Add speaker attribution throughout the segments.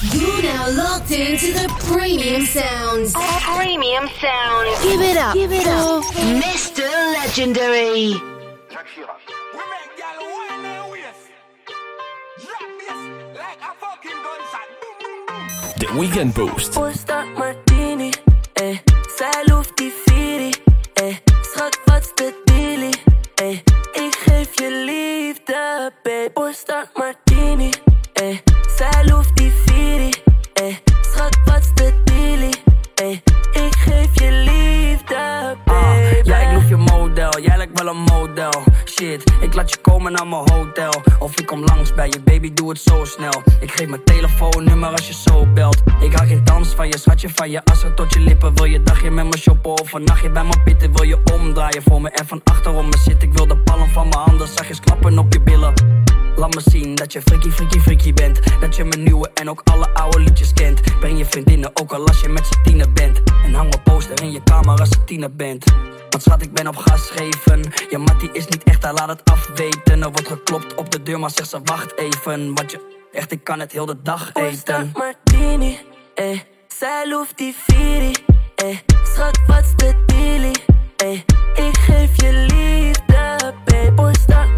Speaker 1: You're now locked into the premium sounds.
Speaker 2: Premium sound.
Speaker 1: Give it up. Give it up.
Speaker 2: Mr. Legendary.
Speaker 3: Jacques Chirac. We make gal wine their
Speaker 4: naar mijn hotel. Of ik kom langs bij je, baby, doe het zo snel. Ik geef mijn telefoonnummer als je zo belt. Ik hou intens van je, schatje, van je assen tot je lippen. Wil je dagje met me shoppen of een nachtje bij me pitten? Wil je omdraaien voor me en van achterom me zit? Ik wil de palm van mijn handen zachtjes klappen op je billen. Laat me zien dat je freaky, freaky, freaky bent. Dat je mijn nieuwe en ook alle oude liedjes kent. Breng je vriendinnen ook al als je met z'n tienen bent. En hang een poster in je kamer als je tiener bent. Want schat, ik ben op gas geven. Je mattie is niet echt, hij laat het afweten. Er wordt geklopt op de deur, maar zegt ze wacht even. Want je, echt, ik kan het heel de dag eten. Martini, eh. Zij loeft die Firi, eh. Schat, wat's de dealie, eh. Ik geef je liefde, babe. Posta Martini,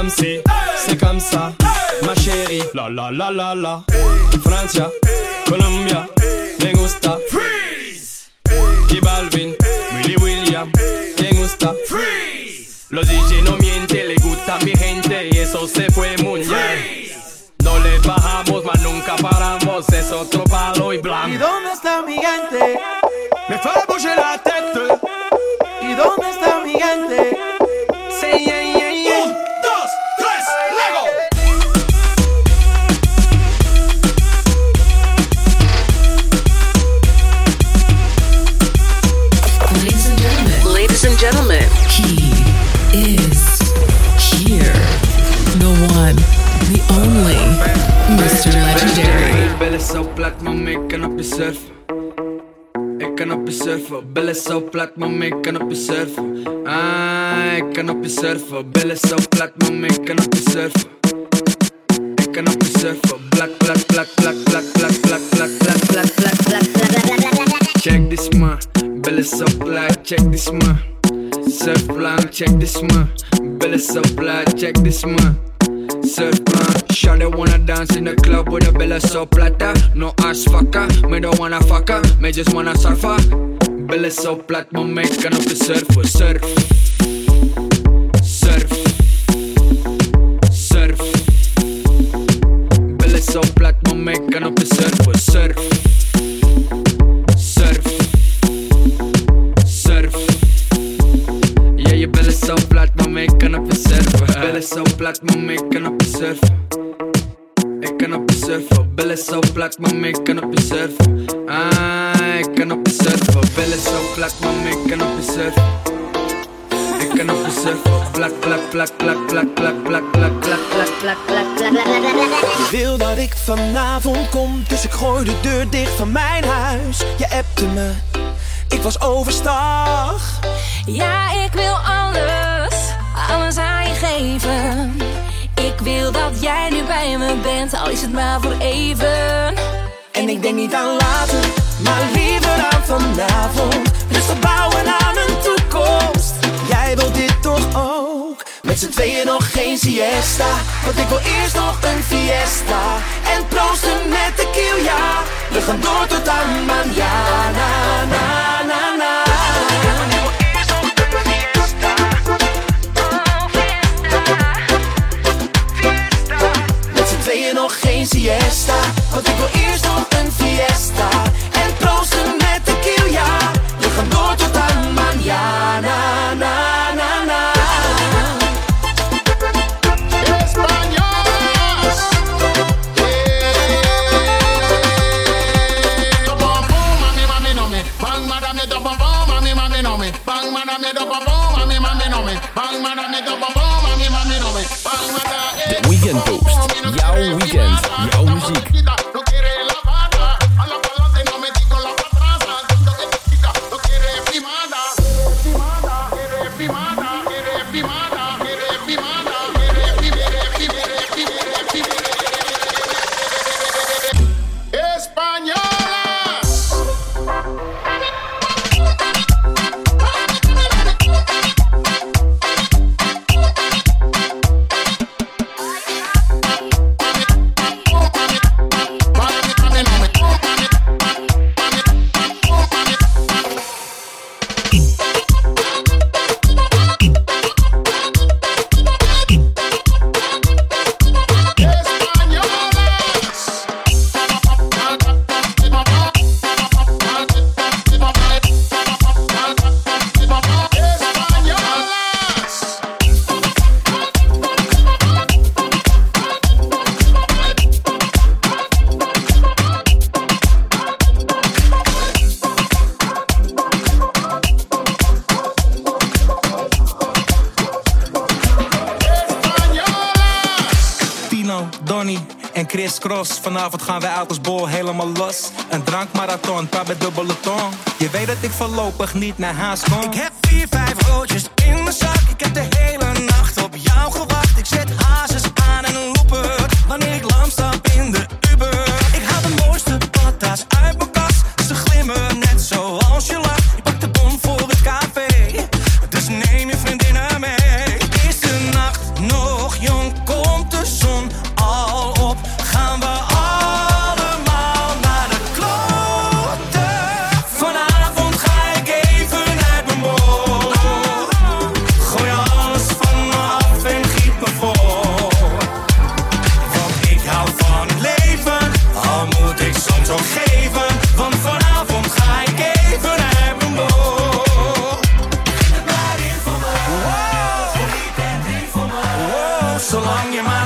Speaker 5: Comme si, c'est comme ça, ma chérie. La la la la la. Francia, Colombia, me gusta. Freeze. Y Balvin, Willy William, me gusta. Freeze. Los DJ no mienten, le gusta a mi gente y eso se fue bien. No le bajamos, mas nunca paramos, es otro palo y
Speaker 6: ¿Y
Speaker 5: blanco.
Speaker 6: dónde está mi gente?
Speaker 5: Me fais bouger
Speaker 7: He is here. The one, the Check this man, belly so black. Check this man. Surfplan, check this man. Zo plat, check this man. Surfplan, Shawty wanna dance in the club with a billen so plata. No ass fucker, me don't wanna fucker, me just wanna surfer. Billen so plat, maar me kan op de surfen, surf. Surf. Surf. Billen zo plat, maar me kan op surfen, surf. Surf. Me kan op je surfen. Billen zo plat, maar me kan op je surfen. Ik kan op je surfen, billen zo plat, maar me kan op je surfen. Ah, ik kan op je surfen, billen zo plat, maar me kan op je surfen. Ik kan op je surfen, plak, plak, plak, plak, plak, plak, plak, plak, plak, plak, plak, plak.
Speaker 8: Je wil dat ik vanavond kom, dus ik gooi de deur dicht van mijn huis. Je appte me, ik was overstag.
Speaker 4: Ja, ik wil alles, alles aan je geven. Ik wil dat jij nu bij me bent, al is het maar voor even.
Speaker 8: En ik denk niet aan later, maar liever aan vanavond. Rustig bouwen aan een toekomst. Jij wilt dit toch ook? Met z'n tweeën nog geen siesta. Want ik wil eerst nog een fiesta. En proosten met de kiel, ja. We gaan door tot aan manjana, geen siesta. Want ik wil eerst nog een fiesta. En
Speaker 9: Chris Cross. Vanavond gaan wij uit als bol helemaal los. Een drankmarathon, paar met dubbele tong. Je weet dat ik voorlopig niet naar haast kom. Ik heb vier, vijf roodjes in mijn zak. Ik heb de hele belong in
Speaker 10: my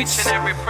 Speaker 3: each and every
Speaker 10: prayer.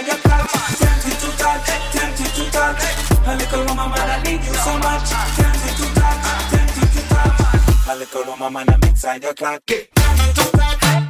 Speaker 10: inside your clutch. Tempted to touch, tempted to touch. A little woman, man, I need you so much. Tempted to touch, tempted to touch. A little woman, man, I'm inside your clutch. Tempted to touch.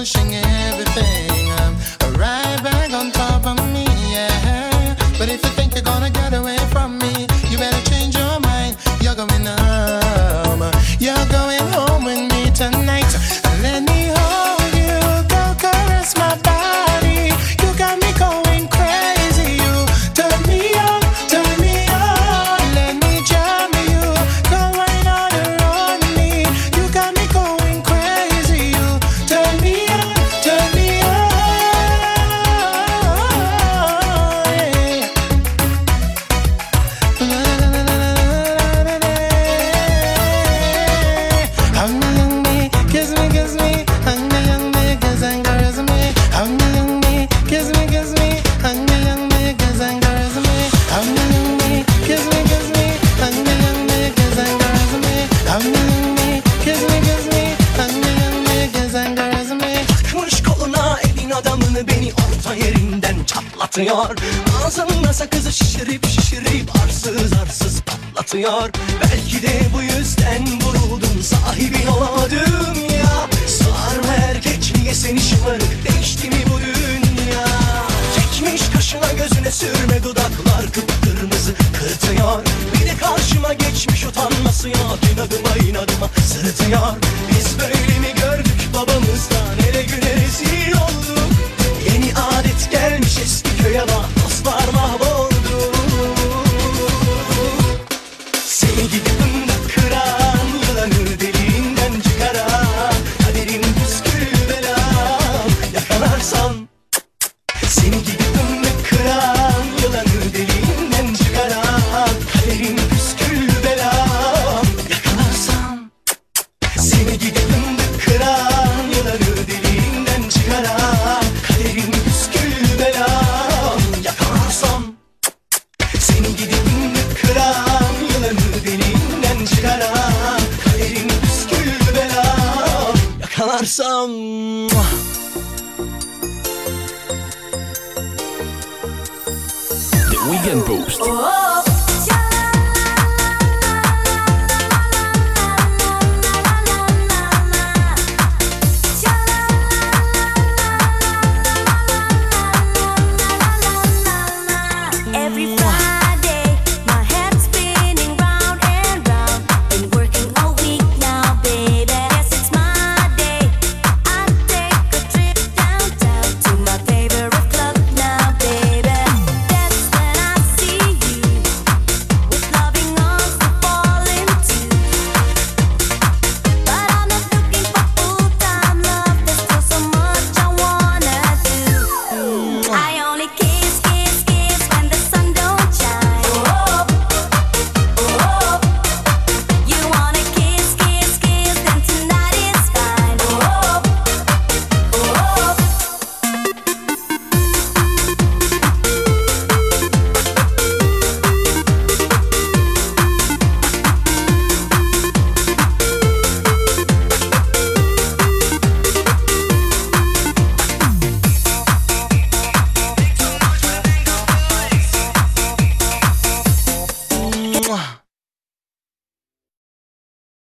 Speaker 6: pushing everything.
Speaker 11: yerinden çatlatıyor. Ağzında sakızı şişirip şişirip arsız arsız patlatıyor. Belki de bu yüzden vuruldum sahibin olamadım ya Sarma erkek niye seni şımarık değişti mi bu dünya? Çekmiş kaşına gözüne sürme dudaklar kıpkırmızı kırtıyor. Bir de karşıma geçmiş utanması yok inadıma inadıma sırıtıyor. Biz böyle Yalarsam
Speaker 12: The Weekend Boost.
Speaker 4: Oh.